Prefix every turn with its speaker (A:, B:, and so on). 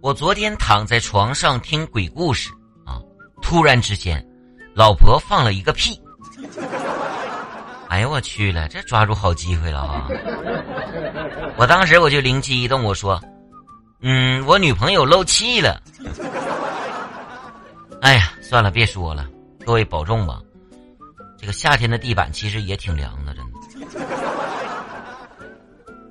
A: 我昨天躺在床上听鬼故事啊突然之间老婆放了一个屁。哎呦我去了这抓住好机会了啊我当时我就灵机一动我说嗯我女朋友漏气了。哎呀算了别说了各位保重吧。这个夏天的地板其实也挺凉的真的。